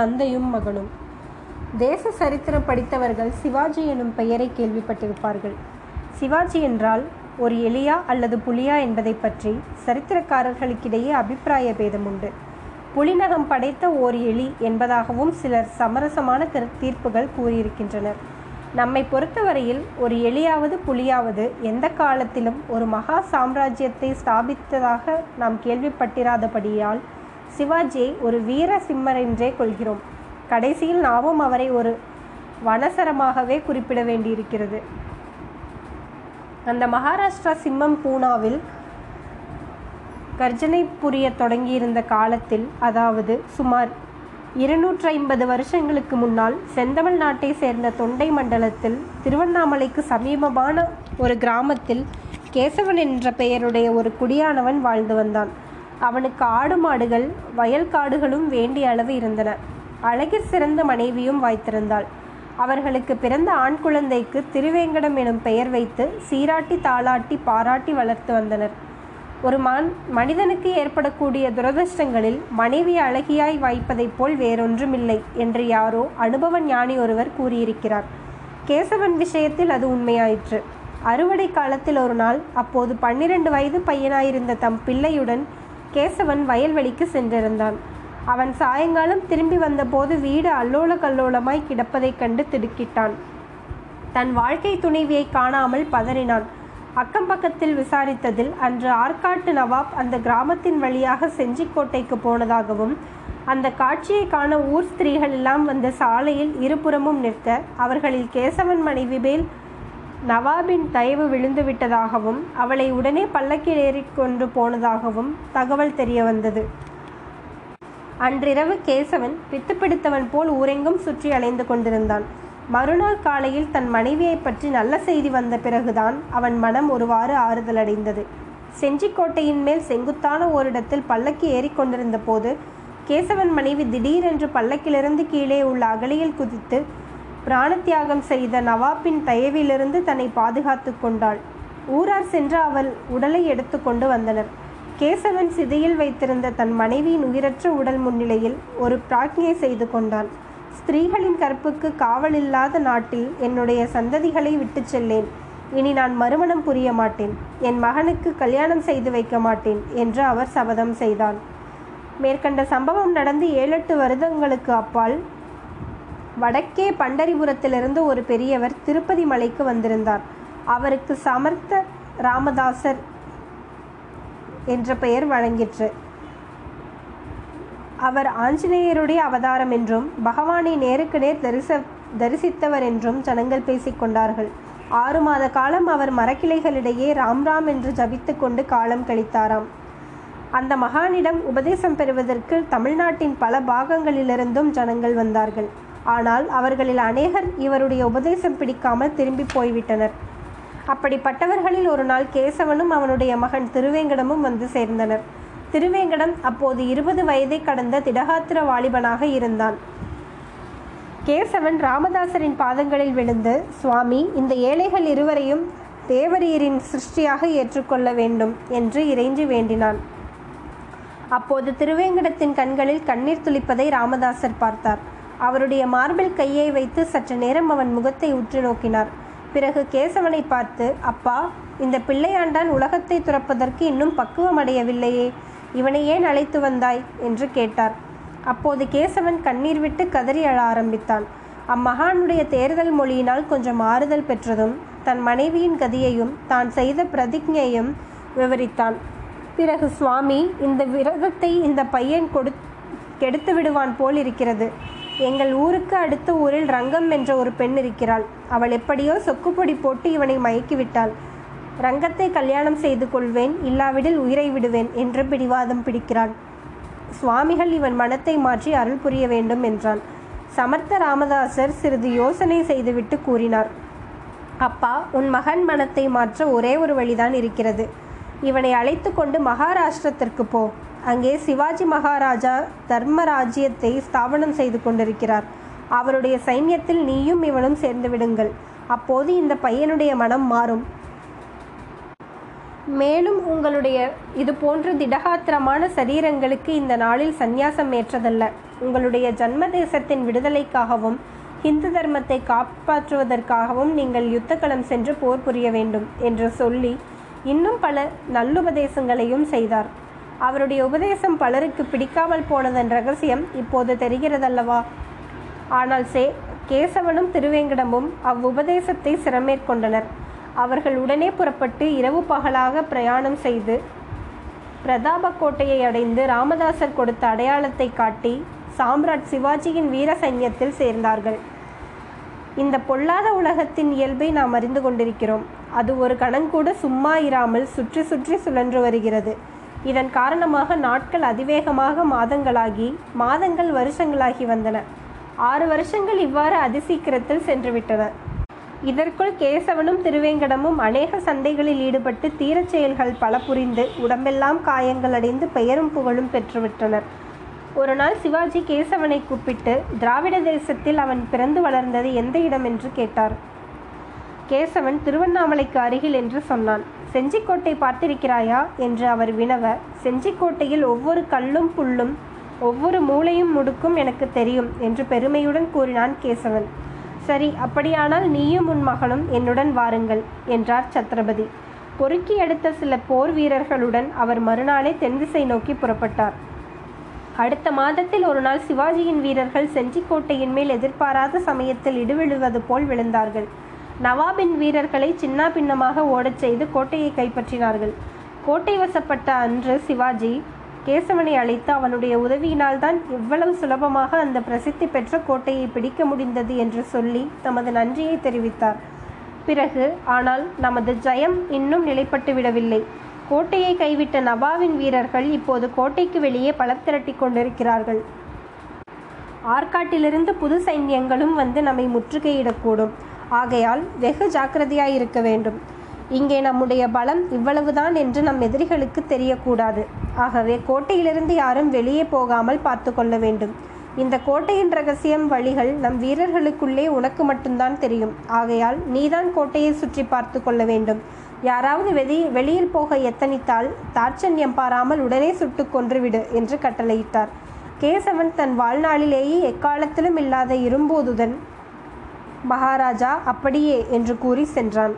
தந்தையும் மகனும். தேச சரித்திரம் படித்தவர்கள் சிவாஜி எனும் பெயரை கேள்விப்பட்டிருப்பார்கள். சிவாஜி என்றால் ஒரு எலியா அல்லது புலியா என்பதை பற்றி சரித்திரக்காரர்களுக்கிடையே அபிப்பிராய பேதம் உண்டு புலிநகம் படைத்த ஓர் எலி என்பதாகவும் சிலர் சமரசமான தீர்ப்புகள் கூறியிருக்கின்றனர். நம்மை பொறுத்தவரையில் ஒரு எலியாவது புலியாவது எந்த காலத்திலும் ஒரு மகா சாம்ராஜ்யத்தை ஸ்தாபித்ததாக நாம் கேள்விப்பட்டிராதபடியால் சிவாஜியை ஒரு வீர சிம்மர் என்றே கொள்கிறோம். கடைசியில் நாமும் அவரை ஒரு வனசரமாகவே குறிப்பிட வேண்டியிருக்கிறது. அந்த மகாராஷ்டிரா சிம்மம் பூனாவில் கர்ஜனை புரிய தொடங்கியிருந்த காலத்தில் அதாவது சுமார் இருநூற்றி ஐம்பது வருஷங்களுக்கு முன்னால் செந்தமிழ் நாட்டை சேர்ந்த தொண்டை மண்டலத்தில் திருவண்ணாமலைக்கு சமீபமான ஒரு கிராமத்தில் கேசவன் என்ற பெயருடைய ஒரு குடியானவன் வாழ்ந்து வந்தான். அவனுக்கு ஆடு மாடுகள் வயல் காடுகளும் வேண்டிய அளவு இருந்தன. அழகிற் சிறந்த மனைவியும் வாய்த்திருந்தாள். அவர்களுக்கு பிறந்த ஆண் குழந்தைக்கு திருவேங்கடம் எனும் பெயர் வைத்து சீராட்டி தாளாட்டி பாராட்டி வளர்த்து வந்தனர். ஒரு மான் மனிதனுக்கு ஏற்படக்கூடிய துரதிருஷ்டங்களில் மனைவி அழகியாய் வாய்ப்பதைப் போல் வேறொன்றுமில்லை என்று யாரோ அனுபவ ஞானி ஒருவர் கூறியிருக்கிறார். கேசவன் விஷயத்தில் அது உண்மையாயிற்று. அறுவடை காலத்தில் ஒரு நாள் அப்போது பன்னிரண்டு வயது பையனாயிருந்த தம் பிள்ளையுடன் கேசவன் வயல்வெளிக்கு சென்றிருந்தான். அவன் சாயங்காலம் திரும்பி வந்தபோது வீடு அல்லோல கல்லோலமாய் கிடப்பதைக் கண்டு திடுக்கிட்டான். தன் வாழ்க்கை துணைவியை காணாமல் பதறினான். அக்கம் பக்கத்தில் விசாரித்ததில் அன்று ஆற்காட்டு நவாப் அந்த கிராமத்தின் வழியாக செஞ்சிக்கோட்டைக்கு போனதாகவும் அந்த காட்சியை காண ஊர் ஸ்திரீகள் எல்லாம் வந்த சாலையில் இருபுறமும் நிற்க அவர்களில் கேசவன் மனைவி மேல் நவாபின் தயவு விழுந்து விட்டதாகவும் அவளை உடனே பல்லக்கில் ஏறிக்கொண்டு போனதாகவும் தகவல் தெரிய வந்தது. அன்றிரவு கேசவன் பித்து பிடித்தவன் போல் ஊரெங்கும் சுற்றி அலைந்து கொண்டிருந்தான். மறுநாள் காலையில் தன் மனைவியை பற்றி நல்ல செய்தி வந்த பிறகுதான் அவன் மனம் ஒருவாறு ஆறுதல் அடைந்தது செஞ்சிக்கோட்டையின் மேல் செங்குத்தான ஓரிடத்தில் பல்லக்கு ஏறிக்கொண்டிருந்த போது கேசவன் மனைவி திடீரென்று பல்லக்கிலிருந்து கீழே உள்ள அகலியில் குதித்து பிராணத்தியாகம் செய்த நவாப்பின் தயவிலிருந்து தன்னை பாதுகாத்து கொண்டாள். ஊரார் சென்று அவள் உடலை எடுத்துக்கொண்டு வந்தனர். கேசவன் சிதையில் வைத்திருந்த தன் மனைவியின் உயிரற்ற உடல் முன்னிலையில் ஒரு பிராக்ஞை செய்து கொண்டான். ஸ்திரீகளின் கற்புக்கு காவல் இல்லாத நாட்டில் என்னுடைய சந்ததிகளை விட்டுச் செல்லேன். இனி நான் மறுமணம் புரிய மாட்டேன். என் மகனுக்கு கல்யாணம் செய்து வைக்க மாட்டேன் என்று அவர் சபதம் செய்தான். மேற்கண்ட சம்பவம் நடந்து ஏழெட்டு வருடங்களுக்கு அப்பால் வடக்கே பண்டரிபுரத்திலிருந்து ஒரு பெரியவர் திருப்பதி மலைக்கு வந்திருந்தார். அவருக்கு சமர்த்த ராமதாசர் என்ற பெயர் வழங்கிற்று. அவர் ஆஞ்சநேயருடைய அவதாரம் என்றும் பகவானை நேருக்கு நேர் தரிச தரிசித்தவர் என்றும் ஜனங்கள் பேசிக்கொண்டார்கள் ஆறு மாத காலம் அவர் மரக்கிளைகளிடையே ராம் ராம் என்று ஜபித்து கொண்டு காலம் கழித்தாராம். அந்த மகானிடம் உபதேசம் பெறுவதற்கு தமிழ்நாட்டின் பல பாகங்களிலிருந்தும் ஜனங்கள் வந்தார்கள். ஆனால் அவர்களில் அநேகர் இவருடைய உபதேசம் பிடிக்காமல் திரும்பி போய்விட்டனர். அப்படிப்பட்டவர்களில் ஒரு நாள் கேசவனும் அவனுடைய மகன் திருவேங்கடமும் வந்து சேர்ந்தனர். திருவேங்கடம் அப்போது இருபது வயதை கடந்த திடகாத்திர வாலிபனாக இருந்தான். கேசவன் ராமதாசரின் பாதங்களில் விழுந்து சுவாமி இந்த ஏழைகள் இருவரையும் தேவரீரின் சிருஷ்டியாக ஏற்றுக்கொள்ள வேண்டும் என்று இறைஞ்சி வேண்டினான். அப்போது திருவேங்கடத்தின் கண்களில் கண்ணீர் துளிப்பதை ராமதாசர் பார்த்தார். அவருடைய மார்பில் கையை வைத்து சற்று நேரம் அவன் முகத்தை உற்று நோக்கினார். பிறகு கேசவனை பார்த்து அப்பா இந்த பிள்ளையாண்டான் உலகத்தை துறப்பதற்கு இன்னும் பக்குவம் அடையவில்லையே இவனை ஏன் அழைத்து வந்தாய்? என்று கேட்டார். அப்போது கேசவன் கண்ணீர் விட்டு கதறி அழ ஆரம்பித்தான். அம்மகானுடைய தேர்தல் மொழியினால் கொஞ்சம் ஆறுதல் பெற்றதும் தன் மனைவியின் கதியையும் தான் செய்த பிரதிஜையும் விவரித்தான். பிறகு சுவாமி இந்த விரதத்தை இந்த பையன் கொடு கெடுத்து விடுவான் போல் இருக்கிறது எங்கள் ஊருக்கு அடுத்த ஊரில் ரங்கம் என்ற ஒரு பெண் இருக்கிறாள். அவள் எப்படியோ சொக்குப்பொடி போட்டு இவனை மயக்கிவிட்டாள். ரங்கத்தை கல்யாணம் செய்து கொள்வேன் இல்லாவிடில் உயிரை விடுவேன் என்று பிடிவாதம் பிடிக்கிறாள். சுவாமிகள் இவன் மனத்தை மாற்றி அருள் புரிய வேண்டும் என்றான் சமர்த்த ராமதாசர் சிறிது யோசனை செய்துவிட்டு கூறினார் அப்பா உன் மகன் மனத்தை மாற்ற ஒரே ஒரு வழிதான் இருக்கிறது. இவனை அழைத்து கொண்டு மகாராஷ்டிரத்திற்கு போ. அங்கே சிவாஜி மகாராஜா தர்மராஜ்யத்தை ஸ்தாபனம் செய்து கொண்டிருக்கிறார். அவருடைய சைன்யத்தில் நீயும் இவனும் சேர்ந்து விடுங்கள். அப்போது இந்த பையனுடைய மனம் மாறும். மேலும் உங்களுடைய இது போன்ற திடகாத்திரமான சரீரங்களுக்கு இந்த நாளில் சந்நியாசம் ஏற்றதல்ல. உங்களுடைய ஜன்ம தேசத்தின் விடுதலைக்காகவும் ஹிந்து தர்மத்தை காப்பாற்றுவதற்காகவும் நீங்கள் யுத்தக்களம் சென்று போர் புரிய வேண்டும் என்று சொல்லி இன்னும் பல நல்லுபதேசங்களையும் செய்தார். அவருடைய உபதேசம் பலருக்கு பிடிக்காமல் போனதன் ரகசியம் இப்போது தெரிகிறதல்லவா? ஆனால் சே கேசவனும் திருவேங்கடமும் அவ்வுபதேசத்தை சிரமேற்கொண்டனர். அவர்கள் உடனே புறப்பட்டு இரவு பகலாக பிரயாணம் செய்து பிரதாப கோட்டையை அடைந்து ராமதாசர் கொடுத்த அடையாளத்தை காட்டி சாம்ராட் சிவாஜியின் வீர சைன்யத்தில் சேர்ந்தார்கள். இந்த பொல்லாத உலகத்தின் இயல்பை நாம் அறிந்து கொண்டிருக்கிறோம். அது ஒரு கணங்கூட சும்மா இராமல் சுற்றி சுற்றி சுழன்று வருகிறது. இதன் காரணமாக நாட்கள் அதிவேகமாக மாதங்களாகி மாதங்கள் வருஷங்களாகி வந்தன. ஆறு வருஷங்கள் இவ்வாறு அதிசீக்கிரத்தில் சென்றுவிட்டன. இதற்குள் கேசவனும் திருவேங்கடமும் அநேக சண்டைகளில் ஈடுபட்டு தீரச் செயல்கள் பல புரிந்து உடம்பெல்லாம் காயங்கள் அடைந்து பெயரும் புகழும் பெற்றுவிட்டனர். ஒரு நாள் சிவாஜி கேசவனை கூப்பிட்டு திராவிட தேசத்தில் அவன் பிறந்து வளர்ந்தது எந்த இடம் என்று கேட்டார். கேசவன் திருவண்ணாமலைக்கு அருகில் என்று சொன்னான். செஞ்சிக்கோட்டை பார்த்திருக்கிறாயா? என்று அவர் வினவ செஞ்சிக்கோட்டையில் ஒவ்வொரு கல்லும் புல்லும் ஒவ்வொரு மூளையும் முடுக்கும் எனக்கு தெரியும் என்று பெருமையுடன் கூறினான் கேசவன். சரி அப்படியானால் நீயும் உன் மகனும் என்னுடன் வாருங்கள் என்றார் சத்ரபதி. பொறுக்கி எடுத்த சில போர் வீரர்களுடன் அவர் மறுநாளே தென்திசை நோக்கி புறப்பட்டார். அடுத்த மாதத்தில் ஒரு நாள் சிவாஜியின் வீரர்கள் செஞ்சிக்கோட்டையின் மேல் எதிர்பாராத சமயத்தில் இடிவிழுவது போல் விழுந்தார்கள். நவாபின் வீரர்களை சின்னா பின்னமாக ஓடச் செய்து கோட்டையை கைப்பற்றினார்கள். கோட்டை வசப்பட்ட அன்று சிவாஜி கேசவனை அழைத்து அவனுடைய உதவியினால் தான் இவ்வளவு சுலபமாக அந்த பிரசித்தி பெற்ற கோட்டையை பிடிக்க முடிந்தது என்று சொல்லி தமது நன்றியை தெரிவித்தார். பிறகு ஆனால் நமது ஜயம் இன்னும் நிலைப்பட்டு விடவில்லை. கோட்டையை கைவிட்ட நவாவின் வீரர்கள் இப்போது கோட்டைக்கு வெளியே பலம் திரட்டி கொண்டிருக்கிறார்கள். ஆற்காட்டிலிருந்து புது சைன்யங்களும் வந்து நம்மை முற்றுகையிடக்கூடும். ஆகையால் வெகு ஜாக்கிரதையாய் இருக்க வேண்டும். இங்கே நம்முடைய பலம் இவ்வளவுதான் என்று நம் எதிரிகளுக்கு தெரியக்கூடாது. ஆகவே கோட்டையிலிருந்து யாரும் வெளியே போகாமல் பார்த்து கொள்ள வேண்டும். இந்த கோட்டையின் ரகசியம் வழிகள் நம் வீரர்களுக்குள்ளே உனக்கு மட்டும்தான் தெரியும். ஆகையால் நீதான் கோட்டையை சுற்றி பார்த்து கொள்ள வேண்டும். யாராவது வெளி வெளியில் போக எத்தனித்தால் தாட்சண்யம் பாராமல் உடனே சுட்டு கொன்றுவிடு என்று கட்டளையிட்டார். கேசவன் தன் வாழ்நாளிலேயே எக்காலத்திலும் இல்லாத இரும்போதுதன் மகாராஜா அப்படியே என்று கூறி சென்றான்.